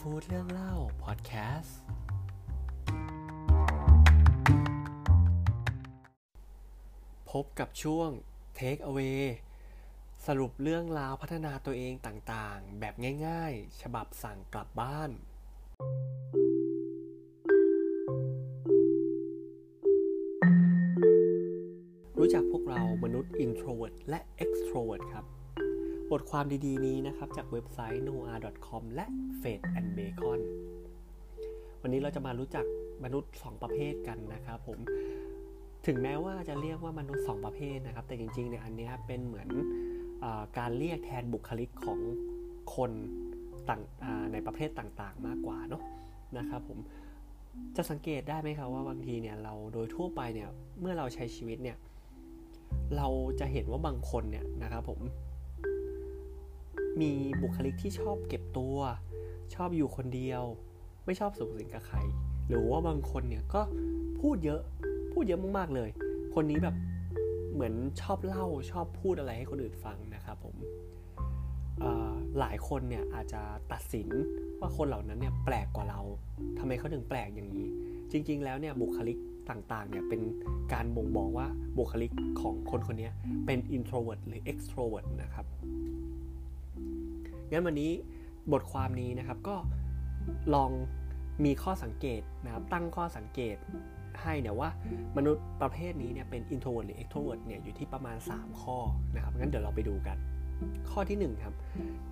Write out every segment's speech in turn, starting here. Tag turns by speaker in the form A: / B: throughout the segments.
A: ฟู้ดเรื่องเล่าพอดแคสต์ พบกับช่วง Take Away สรุปเรื่องราวพัฒนาตัวเองต่างๆ แบบง่ายๆ ฉบับสั่งกลับบ้าน รู้จักพวกเรามนุษย์ introvert และ extrovert ครับ บทความดีๆนี้นะครับ จากเว็บไซต์ noa.com และ Fate and Bacon วันนี้เราจะมารู้จักมนุษย์ 2 ประเภทกันนะครับผมถึงแม้ว่าจะเรียกว่ามนุษย์ 2 ประเภทนะครับ แต่จริงๆเนี่ยอันนี้เป็นเหมือนอการเรียกแทนบุคลิกของคนต่างในประเภทต่างๆ มากกว่าเนาะนะครับผมจะสังเกตได้ไหมครับว่าบางทีเนี่ยเราโดยทั่วไปเนี่ยเมื่อเราใช้ชีวิตเนี่ยเราจะเห็นว่าบางคนเนี่ยนะครับผม มีบุคลิกที่ชอบเก็บตัว ชอบอยู่คนเดียว ไม่ชอบสูงสิงกับใคร หรือว่าบางคนเนี่ยก็พูดเยอะ พูดเยอะมากๆเลย คนนี้แบบเหมือนชอบเล่าชอบพูดอะไรให้คนอื่นฟังนะครับผมหลายคนเนี่ยอาจจะตัดสินว่าคนเหล่านั้นเนี่ยแปลกกว่าเราทำไมเขาถึงแปลกอย่างนี้ จริง ๆ แล้วเนี่ยบุคลิกต่างๆเนี่ยเป็นการบ่งบอกว่าบุคลิกของคนคนนี้เป็น introvert หรือ extrovert นะครับ งั้นวันนี้บทความนี้นะครับก็ลองมีข้อสังเกตนะครับตั้งข้อสังเกตให้เนี่ยว่ามนุษย์ประเภทนี้เนี่ยเป็น introvert หรือ extrovert เนี่ยอยู่ที่ประมาณ 3 ข้อนะครับงั้นเดี๋ยวเราไปดูกัน ข้อที่1ครับ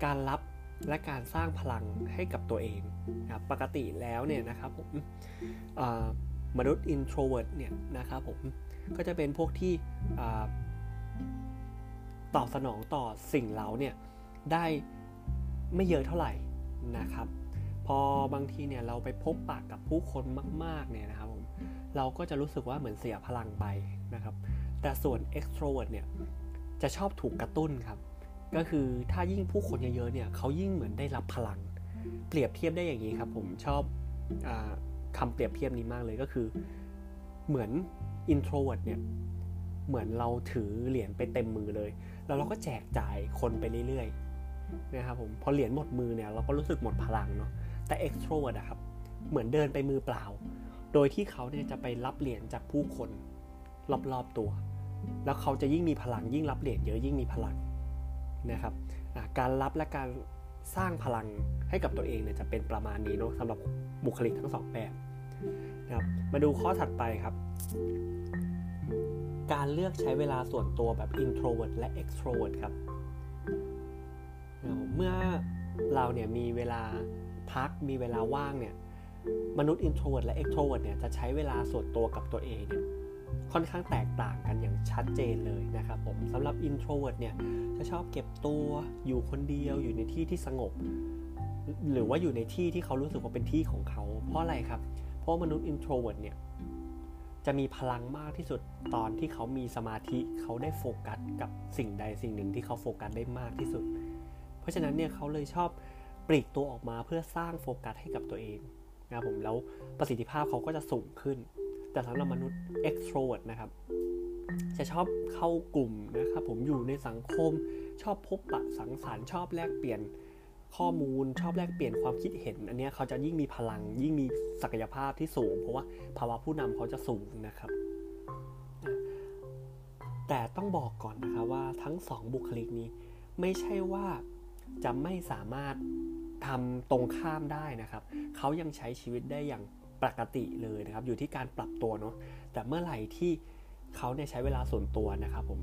A: การรับและการสร้างพลังให้กับตัวเองนะครับปกติแล้วเนี่ยนะครับผมมนุษย์ introvert เนี่ยนะครับผมก็จะเป็นพวกที่ตอบสนองต่อสิ่งเหล่าเนี่ยได้ ไม่เยอะเท่าไหร่นะครับ พอบางทีเนี่ยเราไปพบปากกับผู้คนมากๆเนี่ยนะครับผมเราก็จะรู้สึกว่าเหมือนเสียพลังไปนะครับ แต่ส่วน extrovert เนี่ยจะชอบถูกกระตุ้นครับ ก็คือถ้ายิ่งผู้คนเยอะๆเนี่ยเขายิ่งเหมือนได้รับพลัง เปรียบเทียบได้อย่างนี้ครับ ผมชอบอคำเปรียบเทียบนี้มากเลยก็คือ เหมือน introvert เนี่ยเหมือนเราถือเหรียญไปเต็มมือเลย แล้วเราก็แจกจ่ายคนไปเรื่อยๆ นะครับผมพอเหรียญหมดมือเนี่ยเราก็รู้สึกหมดพลังเนาะแต่ extrovert อะครับเหมือนเดินไปมือเปล่า โดยที่เขาเนี่ยจะไปรับเหรียญจากผู้คนรอบๆตัว แล้วเขาจะยิ่งมีพลังยิ่งรับเหรียญเยอะยิ่งมีพลังนะครับการรับและการสร้างพลังให้กับตัวเองเนี่ยจะเป็นประมาณนี้เนาะสำหรับบุคลิกทั้งสองแบบนะครับมาดูข้อถัดไปครับ การเลือกใช้เวลาส่วนตัวแบบ introvert และ extrovert ครับ เมื่อเราเนี่ยมีเวลาพักมีเวลาว่างเนี่ยมนุษย์ introvert และ extrovert เนี่ยจะใช้เวลาส่วนตัวกับตัวเองเนี่ยค่อนข้างแตกต่างกันอย่างชัดเจนเลยนะครับผมสำหรับ introvert เนี่ยจะชอบเก็บตัวอยู่คนเดียวอยู่ในที่ที่สงบ หรือว่าอยู่ในที่ที่เขารู้สึกว่าเป็นที่ของเขา เพราะอะไรครับ เพราะมนุษย์ introvert เนี่ยจะมีพลังมากที่สุดตอนที่เขามีสมาธิเขาได้โฟกัสกับสิ่งใดสิ่งหนึ่งที่เขาโฟกัสได้มากที่สุด ราะฉะนั้นเนี่ยเขาเลยชอบปลีกตัวออกมาเพื่อสร้างโฟกัสให้กับตัวเองนะครับผมแล้วประสิทธิภาพเขาก็จะสูงขึ้น แต่สำหรับมนุษย์ extrovert นะครับจะชอบเข้ากลุ่มนะครับผมอยู่ในสังคมชอบพบปะสังสรรค์ชอบแลกเปลี่ยนข้อมูลชอบแลกเปลี่ยนความคิดเห็น อันนี้เขาจะยิ่งมีพลัง ยิ่งมีศักยภาพที่สูง เพราะว่าภาวะผู้นำเขาจะสูงนะครับ แต่ต้องบอกก่อนนะคะว่าทั้งสองบุคลิกนี้ ไม่ใช่ว่า จะไม่สามารถทำตรงข้ามได้นะครับ เขายังใช้ชีวิตได้อย่างปกติเลยนะครับ อยู่ที่การปรับตัวเนาะ แต่เมื่อไหร่ที่เขาเนี่ยใช้เวลาส่วนตัวนะครับผม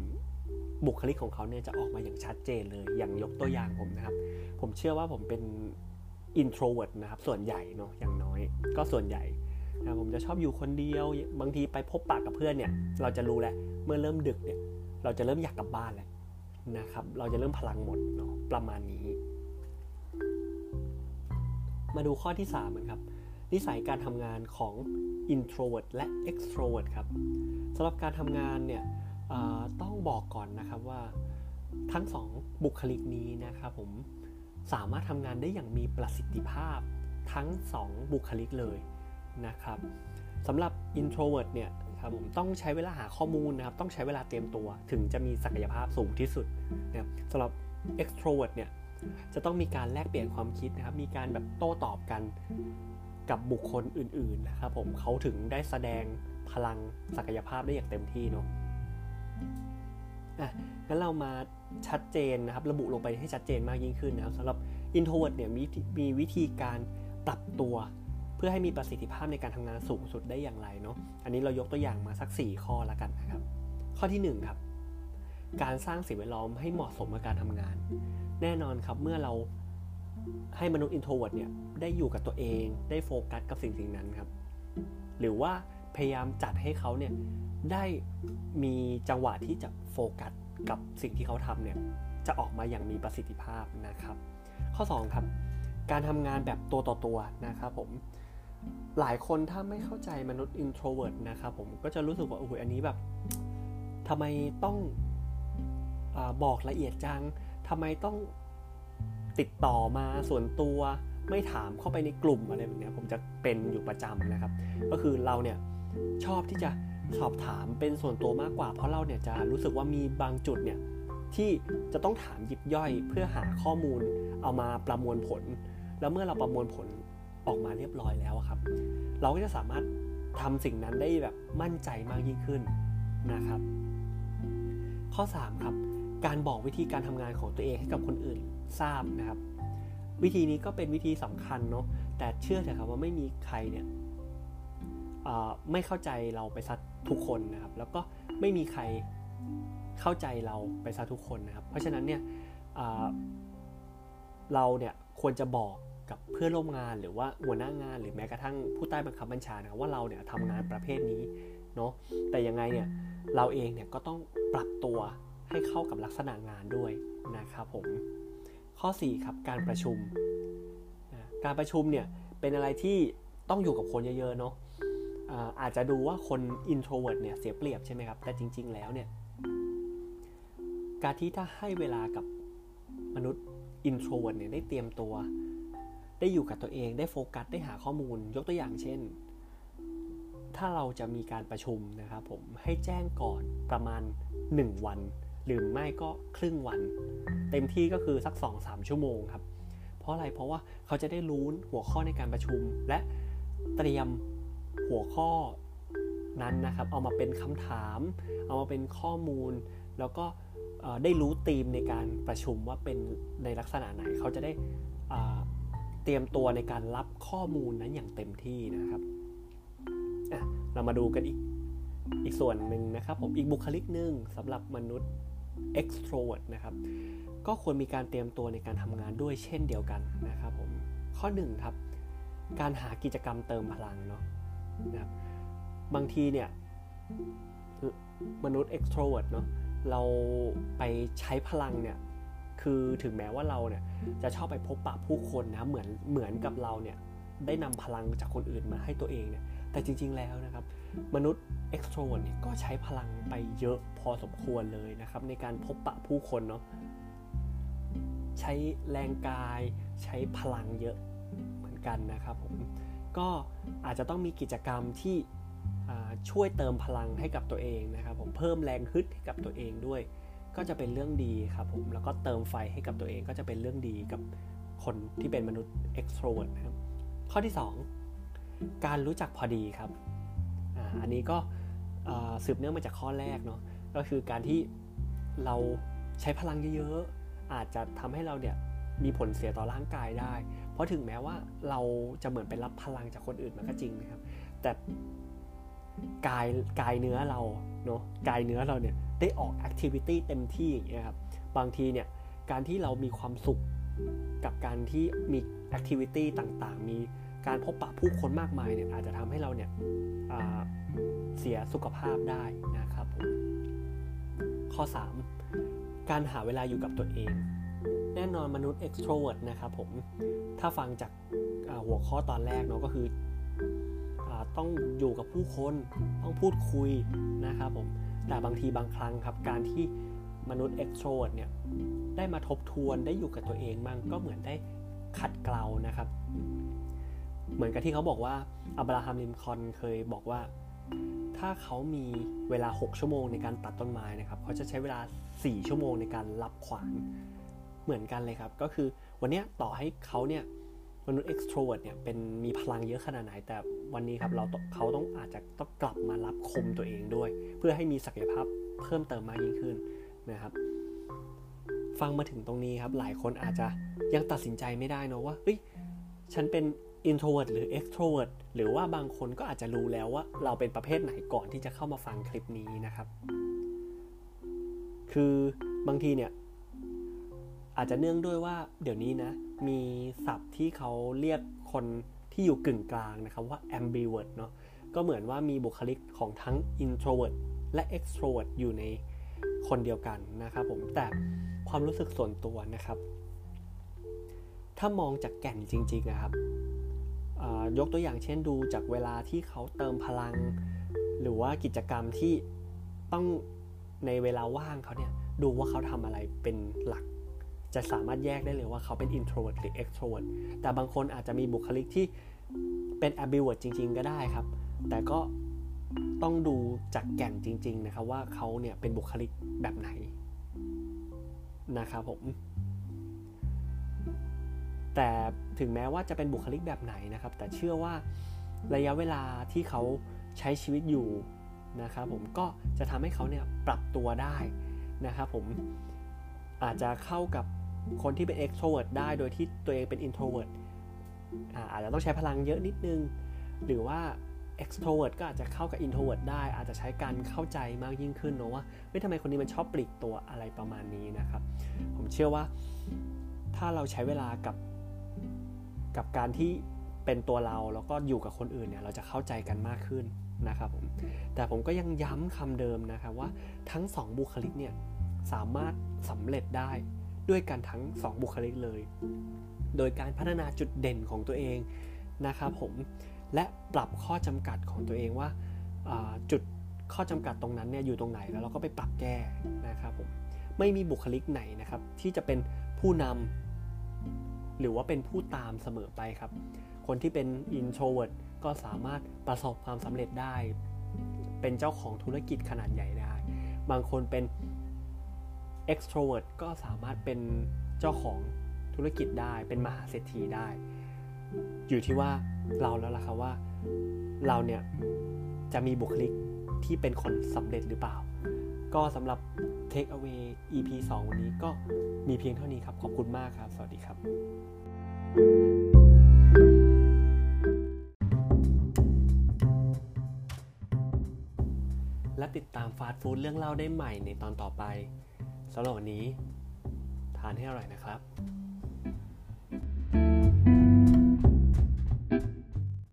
A: บุคลิกของเขาเนี่ยจะออกมาอย่างชัดเจนเลย อย่างยกตัวอย่างผมนะครับ ผมเชื่อว่าผมเป็น introvert นะครับ ส่วนใหญ่เนาะ อย่างน้อย ก็ส่วนใหญ่นะผมจะชอบอยู่คนเดียว บางทีไปพบปะกับเพื่อนเนี่ย เราจะรู้แหละ เมื่อเริ่มดึกเนี่ย เราจะเริ่มอยากกลับบ้านแล้ว นะครับ เราจะเริ่มพลังหมดเนาะประมาณนี้ มาดูข้อที่3ครับ นิสัยการทำงานของ introvert และ extrovert ครับสำหรับการทำงานเนี่ยต้องบอกก่อนนะครับว่าทั้ง 2 บุคลิกนี้นะครับผมสามารถทำงานได้อย่างมีประสิทธิภาพทั้ง 2 บุคลิกเลยนะครับสำหรับ introvert เนี่ย ครับผมต้องใช้เวลาหาข้อมูลนะครับต้องใช้เวลาเตรียมตัว ถึงจะมีศักยภาพสูงที่สุดนะครับสำหรับ extrovert เนี่ยจะต้องมีการแลกเปลี่ยนความคิดนะครับ มีการแบบโต้ตอบกันกับบุคคลอื่น ๆ นะครับผมเขาถึงได้แสดงพลังศักยภาพได้อย่างเต็มที่เนาะอะงั้นเรามาชัดเจนนะครับ ระบุลงไปให้ชัดเจนมากยิ่งขึ้นนะครับสำหรับ introvert เนี่ยมีมีวิธีการปรับตัว พื่อให้มีประสิทธิภาพในการทำงานสูงสุดได้อย่างไรเนาะอันนี้เรายกตัวอย่างมาสัก 4 ข้อล้วกันนะครับ ข้อที่ 1 ครับ การสร้างสิ่งแวดล้อมให้เหมาะสมกับการทำงาน แน่นอนครับเมื่อเราให้มนุษย์ introvert เนี่ยได้อยู่กับตัวเองได้โฟกัสกับสิ่งสิ่งนั้นครับ หรือว่าพยายามจัดให้เขาเนี่ยได้มีจังหวะที่จะโฟกัสกับสิ่งที่เขาทำเนี่ยจะออกมาอย่างมีประสิทธิภาพนะครับ ข้อ 2 ครับ การทำงานแบบตัวต่อตัวนะครับผม หลายคนถ้าไม่เข้าใจมนุษย์ introvert นะครับผมก็จะรู้สึกว่าโอ้โหอันนี้แบบทำไมต้องอบอกละเอียดจังทำไมต้องติดต่อมาส่วนตัวไม่ถามเข้าไปในกลุ่มอะไรแบบนี้ผมจะเป็นอยู่ประจำนะครับ ก็คือเราเนี่ยชอบที่จะสอบถามเป็นส่วนตัวมากกว่า เพราะเราเนี่ยจะรู้สึกว่ามีบางจุดเนี่ยที่จะต้องถามยิบย่อยเพื่อหาข้อมูลเอามาประมวลผล แล้วเมื่อเราประมวลผล ออกมาเรียบร้อยแล้วครับ เราก็จะสามารถทำสิ่งนั้นได้แบบมั่นใจมากยิ่งขึ้นนะครับ ข้อ 3 ครับ การบอกวิธีการทำงานของตัวเองให้กับคนอื่นทราบนะครับ วิธีนี้ก็เป็นวิธีสำคัญเนาะแต่เชื่อเถอะครับว่าไม่มีใครเนี่ยไม่เข้าใจเราไปซัดทุกคนนะครับ แล้วก็ไม่มีใครเข้าใจเราไปซะทุกคนนะครับ เพราะฉะนั้นเนี่ยเราเนี่ยควรจะบอก กับเพื่อนร่วมงานหรือว่าหัวหน้างาน หรือแม้กระทั่งผู้ใต้บังคับบัญชานะว่าเราเนี่ยทำงานประเภทนี้เนาะแต่ยังไงเนี่ยเราเองเนี่ยก็ต้องปรับตัวให้เข้ากับลักษณะงานด้วยนะครับผมข้อ 4 ครับการประชุม การประชุมเนี่ยเป็นอะไรที่ต้องอยู่กับคนเยอะๆเนาะอาจจะดูว่าคน introvert เนี่ยเสียเปรียบใช่ไหมครับ แต่จริง ๆ แล้วเนี่ยการที่ถ้าให้เวลากับมนุษย์ introvert เนี่ยได้เตรียมตัว ได้อยู่กับตัวเองได้โฟกัสได้หาข้อมูล ยกตัวอย่างเช่น ถ้าเราจะมีการประชุมนะครับผมให้แจ้งก่อนประมาณ 1 วันหรือไม่ก็ครึ่งวัน เต็มที่ก็คือสัก 2-3 ชั่วโมงครับ เพราะอะไรเพราะว่าเขาจะได้รู้หัวข้อในการประชุม และเตรียมหัวข้อนั้นนะครับ เอามาเป็นคำถาม เอามาเป็นข้อมูล แล้วก็ได้รู้ธีมในการประชุมว่าเป็นในลักษณะไหนเขาจะได้ เตรียมตัวในการรับข้อมูลนั้นอย่างเต็มที่นะครับเรามาดูกันอีกอีกส่วนหนึ่งนะครับผมอีกบุคลิกหนึ่งสำหรับมนุษย์ extrovert นะครับ ก็ควรมีการเตรียมตัวในการทำงานด้วยเช่นเดียวกันนะครับผมข้อ1ครับการหากิจกรรมเติมพลังเนาะนะครับบางทีเนี่ยมนุษย์ extrovert เนาะเราไปใช้พลังเนี่ย คือถึงแม้ว่าเราเนี่ยจะชอบไปพบปะผู้คนนะเหมือนเหมือนกับเราเนี่ยได้นำพลังจากคนอื่นมาให้ตัวเองเนี่ยแต่จริง ๆ แล้วนะครับ มนุษย์ extrovert เนี่ยก็ใช้พลังไปเยอะพอสมควรเลยนะครับ ในการพบปะผู้คนเนาะใช้แรงกาย ใช้พลังเยอะเหมือนกันนะครับผมก็อาจจะต้องมีกิจกรรมที่ช่วยเติมพลังให้กับตัวเองนะครับ ผมเพิ่มแรงฮึดให้กับตัวเองด้วย ก็จะเป็นเรื่องดีครับผมแล้วก็เติมไฟให้กับตัวเองก็จะเป็นเรื่องดีกับคนที่เป็นมนุษย์ extrovert นะครับข้อที่ 2 การรู้จักพอดีครับออันนี้ก็สืบเนื่องมาจากข้อแรกเนาะก็คือการที่เราใช้พลังเยอะๆอาจจะทำให้เราเนี่ยมีผลเสียต่อร่างกายได้ เพราะถึงแม้ว่าเราจะเหมือนไปรับพลังจากคนอื่นมันก็จริงนะครับ แต่กายกายเนื้อเราเนาะกายเนื้อเราเนี่ย ได้ออกแอคทิวิตี้เต็มที่อย่างเงี้ยครับบางทีเนี่ยการที่เรามีความสุขกับการที่มีแอคทิวิตี้ต่างๆ มีการพบปะผู้คนมากมายเนี่ยอาจจะทำให้เราเนี่ยเสียสุขภาพได้นะครับผมข้อ 3 การหาเวลาอยู่กับตัวเอง แน่นอนมนุษย์ extrovert นะครับผมถ้าฟังจากหัวข้อตอนแรกเนาะก็คือต้องอยู่กับผู้คน ต้องพูดคุยนะครับผม แต่บางทีบางครั้งครับ การที่มนุษย์ extrovert เนี่ยได้มาทบทวนได้อยู่กับตัวเองบ้างก็เหมือนได้ขัดเกลานะครับ เหมือนกับที่เขาบอกว่าอับราฮัมลินคอนเคยบอกว่า ถ้าเขามีเวลา 6 ชั่วโมงในการตัดต้นไม้นะครับเขาจะใช้เวลา 4 ชั่วโมงในการรับขวานเหมือนกันเลยครับ ก็คือวันนี้ต่อให้เขาเนี่ย มนุษย์ extrovert เนี่ยเป็นมีพลังเยอะขนาดไหน แต่วันนี้ครับเราเขาต้องอาจจะต้องกลับมารับคมตัวเองด้วย เพื่อให้มีศักยภาพเพิ่มเติมมากยิ่งขึ้นนะครับ ฟังมาถึงตรงนี้ครับ หลายคนอาจจะยังตัดสินใจไม่ได้นะว่าเฮ้ยฉันเป็น introvert หรือ extrovert หรือว่าบางคนก็อาจจะรู้แล้วว่าเราเป็นประเภทไหนก่อนที่จะเข้ามาฟังคลิปนี้นะครับ คือบางทีเนี่ย อาจจะเนื่องด้วยว่าเดี๋ยวนี้นะ มีศัพท์ที่เขาเรียกคนที่อยู่กึ่งกลางนะครับว่า ambivert เนาะก็เหมือนว่ามีบุคลิกของทั้ง introvert และ extrovert อยู่ในคนเดียวกันนะครับผมแต่ความรู้สึกส่วนตัวนะครับ ถ้ามองจากแก่นจริงๆนะครับยกตัวอย่างเช่นดูจากเวลาที่เขาเติมพลัง หรือว่ากิจกรรมที่ต้องในเวลาว่างเขาเนี่ยดูว่าเขาทำอะไรเป็นหลัก จะสามารถแยกได้เลยว่าเขาเป็น introvert หรือ extrovert แต่บางคนอาจจะมีบุคลิกที่เป็น ambivert จริง ๆ ก็ได้ครับ แต่ก็ต้องดูจากแก่นจริง ๆ นะครับว่าเขาเนี่ยเป็นบุคลิกแบบไหนนะครับผม แต่ถึงแม้ว่าจะเป็นบุคลิกแบบไหนนะครับ แต่เชื่อว่าระยะเวลาที่เขาใช้ชีวิตอยู่นะครับผมก็จะทำให้เขาเนี่ยปรับตัวได้นะครับผมอาจจะเข้ากับ คนที่เป็น extrovert ได้โดยที่ตัวเองเป็น introvert อาจจะต้องใช้พลังเยอะนิดนึง หรือว่า extrovert ก็อาจจะเข้ากับ introvert ได้ อาจจะใช้การเข้าใจมากยิ่งขึ้นเนาะว่าเฮ้ยทำไมคนนี้มันชอบปลีกตัวอะไรประมาณนี้นะครับ ผมเชื่อว่าถ้าเราใช้เวลากับกับการที่เป็นตัวเราแล้วก็อยู่กับคนอื่นเนี่ยเราจะเข้าใจกันมากขึ้นนะครับผมแต่ผมก็ยังย้ำคำเดิมนะครับว่าทั้ง 2 บุคลิกเนี่ยสามารถสำเร็จได้ ด้วยกันทั้ง 2 บุคลิกเลย โดยการพัฒนาจุดเด่นของตัวเองนะครับผม และปรับข้อจำกัดของตัวเองว่าจุดข้อจำกัดตรงนั้นเนี่ยอยู่ตรงไหนแล้วเราก็ไปปรับแก้นะครับผม ไม่มีบุคลิกไหนนะครับ ที่จะเป็นผู้นำหรือว่าเป็นผู้ตามเสมอไปครับ คนที่เป็น introvert ก็สามารถประสบความสำเร็จได้ เป็นเจ้าของธุรกิจขนาดใหญ่ได้ บางคนเป็น extrovert ก็สามารถเป็นเจ้าของธุรกิจได้ เป็นมหาเศรษฐีได้ อยู่ที่ว่าเราแล้วล่ะครับว่าเราเนี่ยจะมีบุคลิกที่เป็นคนสำเร็จหรือเปล่า ก็สำหรับ Take Away EP 2 วันนี้ก็มีเพียงเท่านี้ครับ ขอบคุณมากครับ สวัสดีครับ และติดตามฟาสต์ฟู้ดเรื่องเล่าได้ใหม่ในตอนต่อไป สำหรับวันนี้ ทานให้อร่อยนะครับ